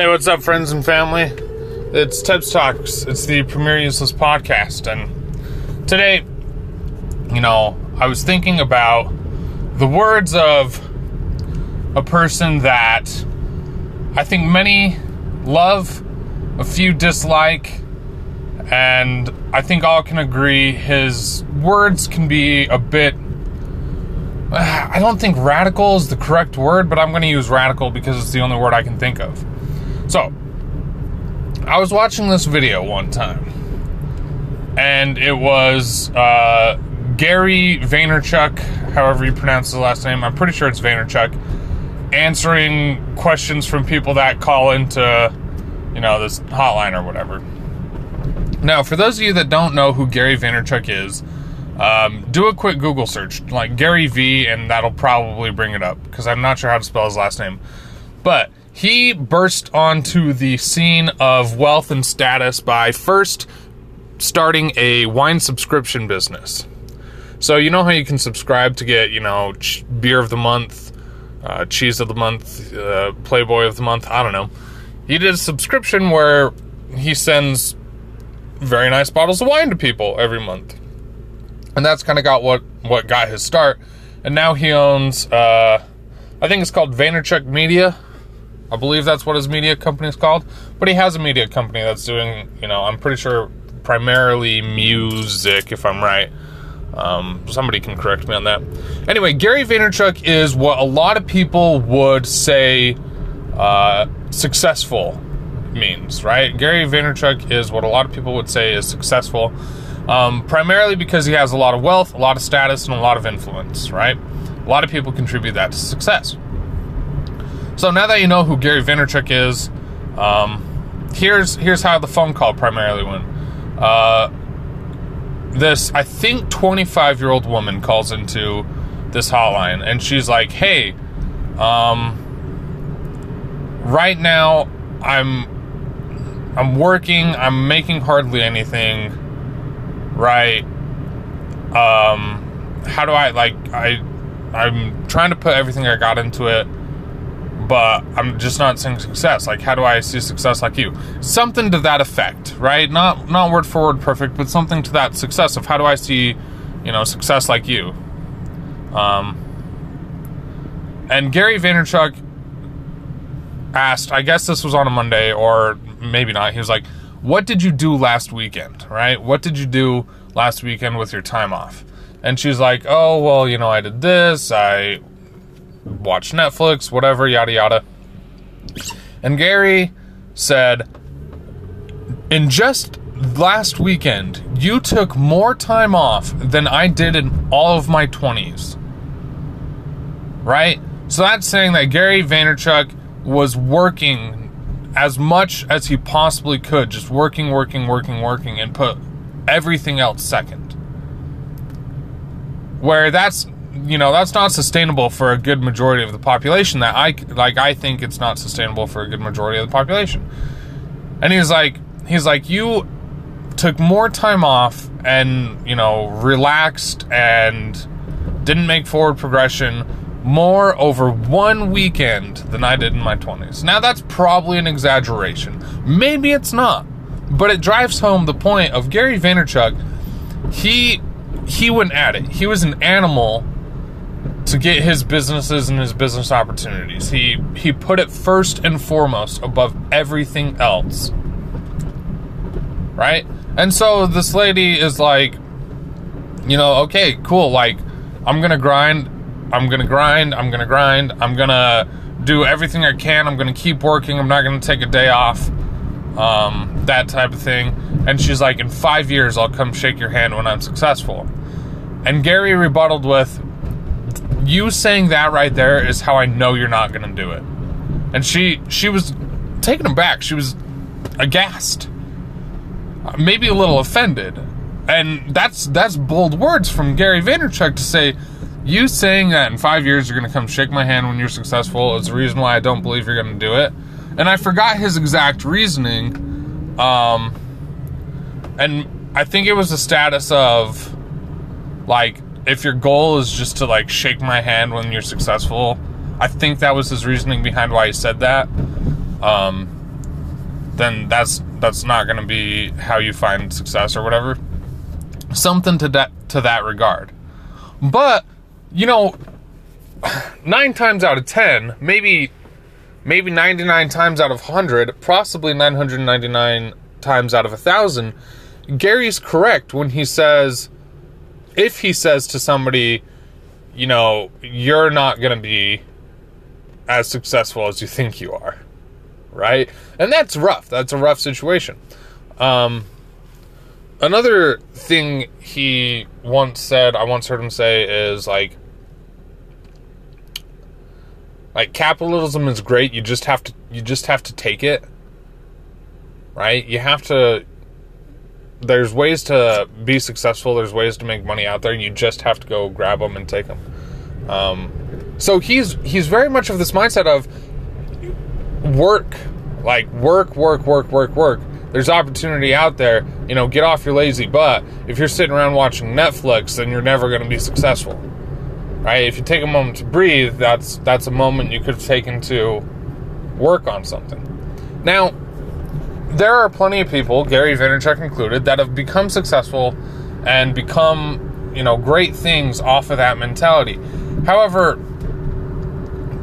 Hey, what's up, friends and family? It's Tips Talks. It's the premier useless podcast, and today, you know, I was thinking about the words of a person that I think many love, a few dislike, and I think all can agree his words can be a bit. I don't think radical is the correct word, but I'm going to use radical because it's the only word I can think of. So, I was watching this video one time, and it was uh, Gary Vaynerchuk, however you pronounce his last name. I'm pretty sure it's Vaynerchuk, answering questions from people that call into, you know, this hotline or whatever. Now, for those of you that don't know who Gary Vaynerchuk is, um, do a quick Google search, like Gary V, and that'll probably bring it up because I'm not sure how to spell his last name. But he burst onto the scene of wealth and status by first starting a wine subscription business. So you know how you can subscribe to get, you know, ch- beer of the month, uh, cheese of the month, uh, Playboy of the month. I don't know. He did a subscription where he sends very nice bottles of wine to people every month, and that's kind of got what what got his start. And now he owns, uh, I think it's called Vaynerchuk Media. I believe that's what his media company is called. But he has a media company that's doing, you know, I'm pretty sure primarily music, if I'm right. Um, somebody can correct me on that. Anyway, Gary Vaynerchuk is what a lot of people would say uh, successful means, right? Gary Vaynerchuk is what a lot of people would say is successful, um, primarily because he has a lot of wealth, a lot of status, and a lot of influence, right? A lot of people contribute that to success. So now that you know who Gary Vaynerchuk is, um, here's here's how the phone call primarily went. Uh, this I think 25 year old woman calls into this hotline and she's like, "Hey, um, right now I'm I'm working. I'm making hardly anything. Right? Um, how do I like I I'm trying to put everything I got into it." But I'm just not seeing success. Like, how do I see success like you? Something to that effect, right? Not not word for word perfect, but something to that success of how do I see, you know, success like you. Um, and Gary Vaynerchuk asked, I guess this was on a Monday or maybe not. He was like, "What did you do last weekend? Right? What did you do last weekend with your time off?" And she's like, "Oh, well, you know, I did this. I watch Netflix, whatever, yada yada. And Gary said, in just last weekend, you took more time off than I did in all of my 20s. Right? So that's saying that Gary Vaynerchuk was working as much as he possibly could, just working, working, working, working, and put everything else second. Where that's you know that's not sustainable for a good majority of the population that i like i think it's not sustainable for a good majority of the population. And he's like he's like you took more time off and you know relaxed and didn't make forward progression more over one weekend than i did in my 20s now that's probably an exaggeration. Maybe it's not. But it drives home the point of gary vaynerchuk. He he went at it. He was an animal to get his businesses and his business opportunities. He he put it first and foremost above everything else. Right? And so this lady is like, you know, okay, cool, like I'm going to grind, I'm going to grind, I'm going to grind, I'm going to do everything I can, I'm going to keep working, I'm not going to take a day off. Um, that type of thing. And she's like, in five years, I'll come shake your hand when I'm successful. And Gary rebutted with, you saying that right there is how I know you're not going to do it. And she she was taken aback. She was aghast, maybe a little offended, and that's that's bold words from Gary Vaynerchuk to say. You saying that in five years you're going to come shake my hand when you're successful is the reason why I don't believe you're going to do it. And I forgot his exact reasoning. Um, and I think it was the status of like if your goal is just to like shake my hand when you're successful, I think that was his reasoning behind why he said that. Um, then that's that's not going to be how you find success or whatever. Something to that to that regard. But you know, nine times out of ten, maybe maybe 99 times out of 100, possibly 999 times out of a 1,000, Gary's correct when he says, if he says to somebody, you know, you're not going to be as successful as you think you are, right? And that's rough. That's a rough situation. Um, another thing he once said, I once heard him say, is like, like capitalism is great. You just have to you just have to take it. Right? You have to there's ways to be successful. There's ways to make money out there. You just have to go grab them and take them. Um, so he's he's very much of this mindset of work, like work, work, work, work, work. There's opportunity out there. You know, get off your lazy butt. If you're sitting around watching Netflix, then you're never going to be successful right? If you take a moment to breathe, that's that's a moment you could have taken to work on something. Now, there are plenty of people, Gary Vaynerchuk included, that have become successful and become, you know, great things off of that mentality. However,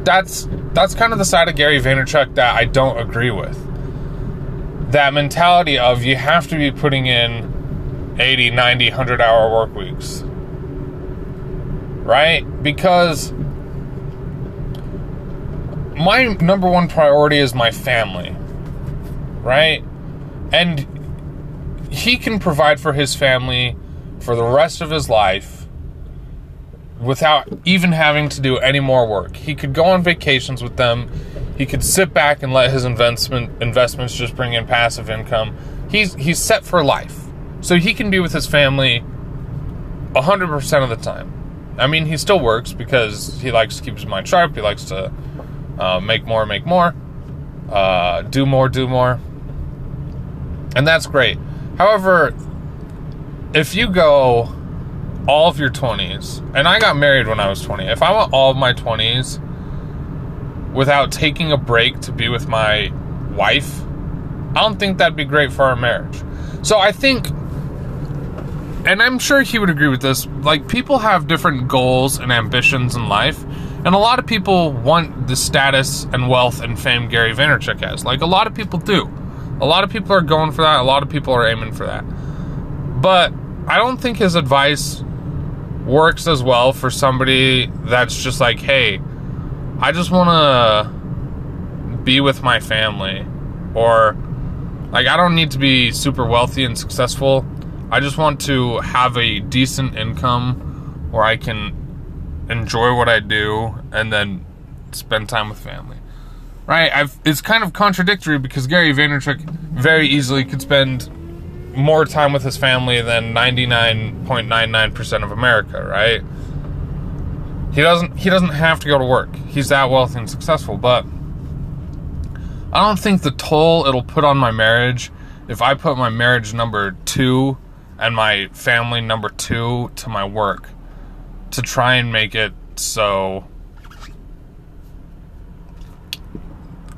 that's that's kind of the side of Gary Vaynerchuk that I don't agree with. That mentality of you have to be putting in 80, 90, 100 hour work weeks right? Because my number one priority is my family, right? And he can provide for his family for the rest of his life without even having to do any more work. He could go on vacations with them. He could sit back and let his investment investments just bring in passive income. He's he's set for life. So he can be with his family 100% of the time. I mean, he still works because he likes to keep his mind sharp. He likes to uh, make more, make more, uh, do more, do more. And that's great. However, if you go all of your 20s, and I got married when I was 20, if I went all of my 20s without taking a break to be with my wife, I don't think that'd be great for our marriage. So I think and I'm sure he would agree with this. Like, people have different goals and ambitions in life, and a lot of people want the status and wealth and fame Gary Vaynerchuk has. Like, a lot of people do. A lot of people are going for that. A lot of people are aiming for that. But I don't think his advice works as well for somebody that's just like, hey, I just want to be with my family. Or, like, I don't need to be super wealthy and successful I just want to have a decent income where I can enjoy what I do and then spend time with family. Right? I've, it's kind of contradictory because Gary Vaynerchuk very easily could spend more time with his family than 99.99% of America, right? He doesn't he doesn't have to go to work. He's that wealthy and successful, but I don't think the toll it'll put on my marriage if I put my marriage number 2 and my family number two to my work to try and make it so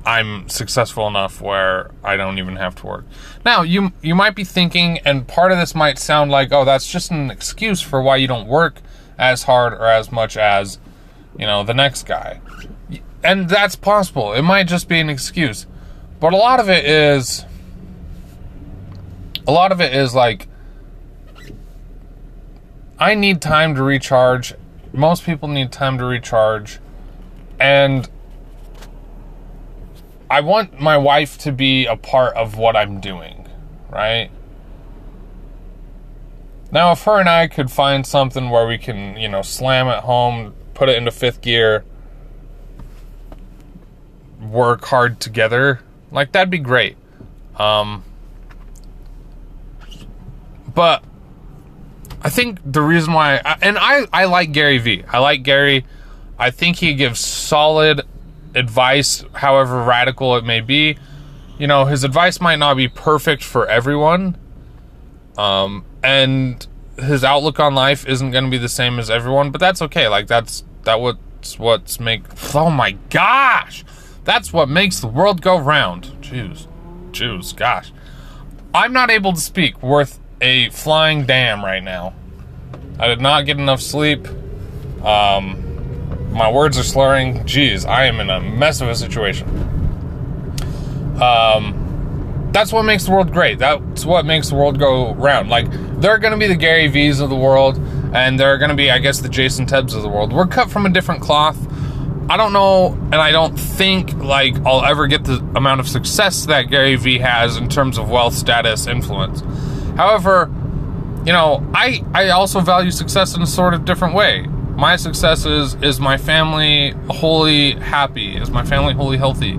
I'm successful enough where I don't even have to work. Now, you you might be thinking and part of this might sound like, "Oh, that's just an excuse for why you don't work as hard or as much as, you know, the next guy." And that's possible. It might just be an excuse. But a lot of it is a lot of it is like I need time to recharge. Most people need time to recharge. And I want my wife to be a part of what I'm doing, right? Now, if her and I could find something where we can, you know, slam at home, put it into fifth gear, work hard together, like that'd be great. Um, but I think the reason why, and I, I like Gary Vee. I like Gary. I think he gives solid advice, however radical it may be. You know, his advice might not be perfect for everyone. Um, and his outlook on life isn't going to be the same as everyone, but that's okay. Like that's that what's what's make. Oh my gosh, that's what makes the world go round. Jeez. Jews, gosh. I'm not able to speak worth a flying damn right now. I did not get enough sleep. Um, my words are slurring. Jeez, I am in a mess of a situation. Um, that's what makes the world great. That's what makes the world go round. Like, there are going to be the Gary V's of the world, and there are going to be, I guess, the Jason Tebbs of the world. We're cut from a different cloth. I don't know, and I don't think like I'll ever get the amount of success that Gary Vee has in terms of wealth, status, influence. However, you know, I I also value success in a sort of different way. My success is is my family wholly happy? Is my family wholly healthy?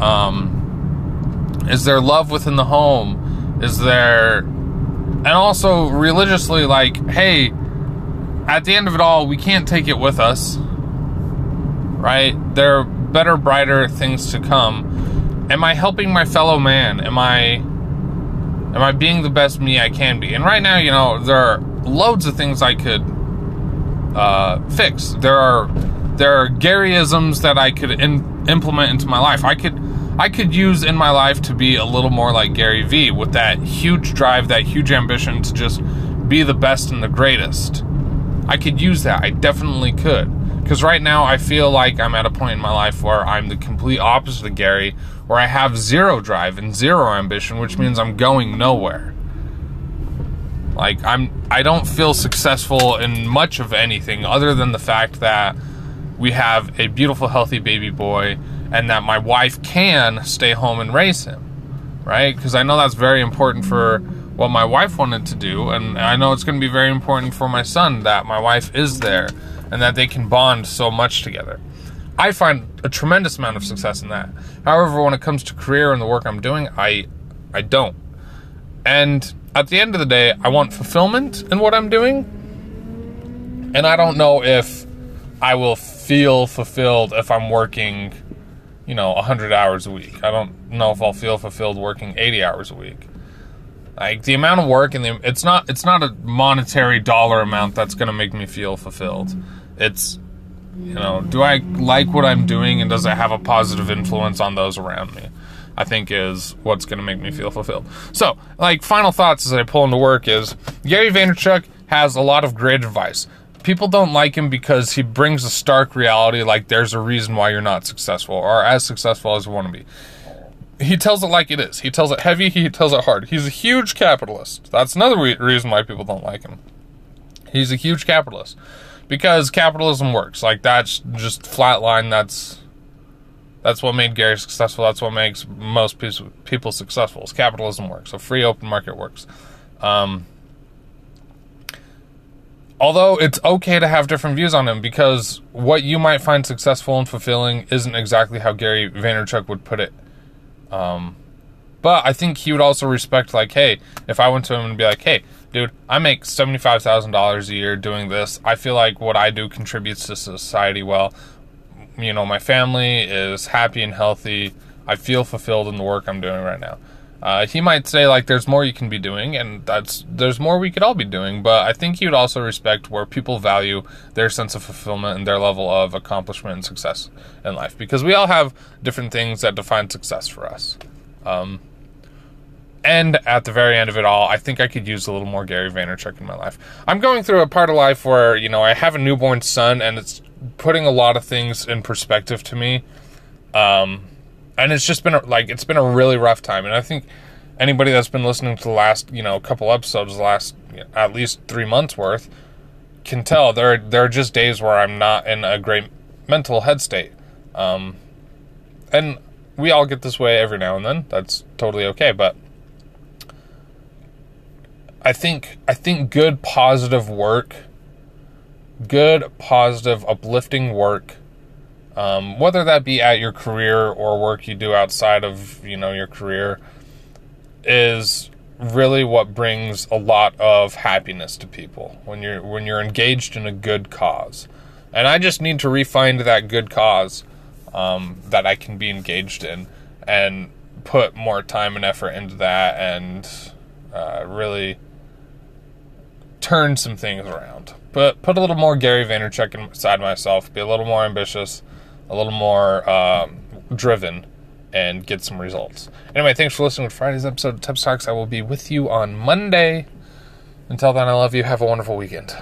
Um, is there love within the home? Is there, and also religiously, like, hey, at the end of it all, we can't take it with us right? There are better, brighter things to come. Am I helping my fellow man? Am I am I being the best me I can be? And right now, you know, there are loads of things I could uh, fix. There are there are Garyisms that I could in, implement into my life. I could I could use in my life to be a little more like Gary Vee with that huge drive, that huge ambition to just be the best and the greatest. I could use that. I definitely could. Because right now I feel like I'm at a point in my life where I'm the complete opposite of Gary, where I have zero drive and zero ambition, which means I'm going nowhere. Like I'm I don't feel successful in much of anything other than the fact that we have a beautiful healthy baby boy and that my wife can stay home and raise him. Right? Because I know that's very important for what my wife wanted to do and I know it's going to be very important for my son that my wife is there and that they can bond so much together. I find a tremendous amount of success in that. However, when it comes to career and the work I'm doing, I I don't. And at the end of the day, I want fulfillment in what I'm doing. And I don't know if I will feel fulfilled if I'm working, you know, 100 hours a week. I don't know if I'll feel fulfilled working 80 hours a week. Like the amount of work and the it's not it's not a monetary dollar amount that's going to make me feel fulfilled. It's you know, do I like what I'm doing and does it have a positive influence on those around me? I think is what's going to make me feel fulfilled. So, like final thoughts as I pull into work is Gary Vaynerchuk has a lot of great advice. People don't like him because he brings a stark reality like there's a reason why you're not successful or as successful as you want to be he tells it like it is. He tells it heavy, he tells it hard. He's a huge capitalist. That's another re- reason why people don't like him. He's a huge capitalist because capitalism works. Like that's just flatline. That's that's what made Gary successful. That's what makes most people successful. Is capitalism works. So free open market works. Um, although it's okay to have different views on him because what you might find successful and fulfilling isn't exactly how Gary Vaynerchuk would put it um, but I think he would also respect, like, hey, if I went to him and be like, hey, dude, I make $75,000 a year doing this. I feel like what I do contributes to society well. You know, my family is happy and healthy. I feel fulfilled in the work I'm doing right now. Uh, he might say like there's more you can be doing and that's there's more we could all be doing but i think he would also respect where people value their sense of fulfillment and their level of accomplishment and success in life because we all have different things that define success for us um, and at the very end of it all, I think I could use a little more Gary Vaynerchuk in my life. I'm going through a part of life where, you know, I have a newborn son and it's putting a lot of things in perspective to me. Um, and it's just been a, like it's been a really rough time and i think anybody that's been listening to the last you know couple episodes the last you know, at least three months worth can tell there there are just days where i'm not in a great mental head state um, and we all get this way every now and then that's totally okay but i think i think good positive work good positive uplifting work um, whether that be at your career or work you do outside of you know your career is really what brings a lot of happiness to people when you're when you're engaged in a good cause. And i just need to refine that good cause um, that i can be engaged in and put more time and effort into that and uh, really turn some things around put put a little more gary vaynerchuk inside myself be a little more ambitious a little more um, driven and get some results. Anyway, thanks for listening to Friday's episode of Tips Talks. I will be with you on Monday. Until then, I love you. Have a wonderful weekend.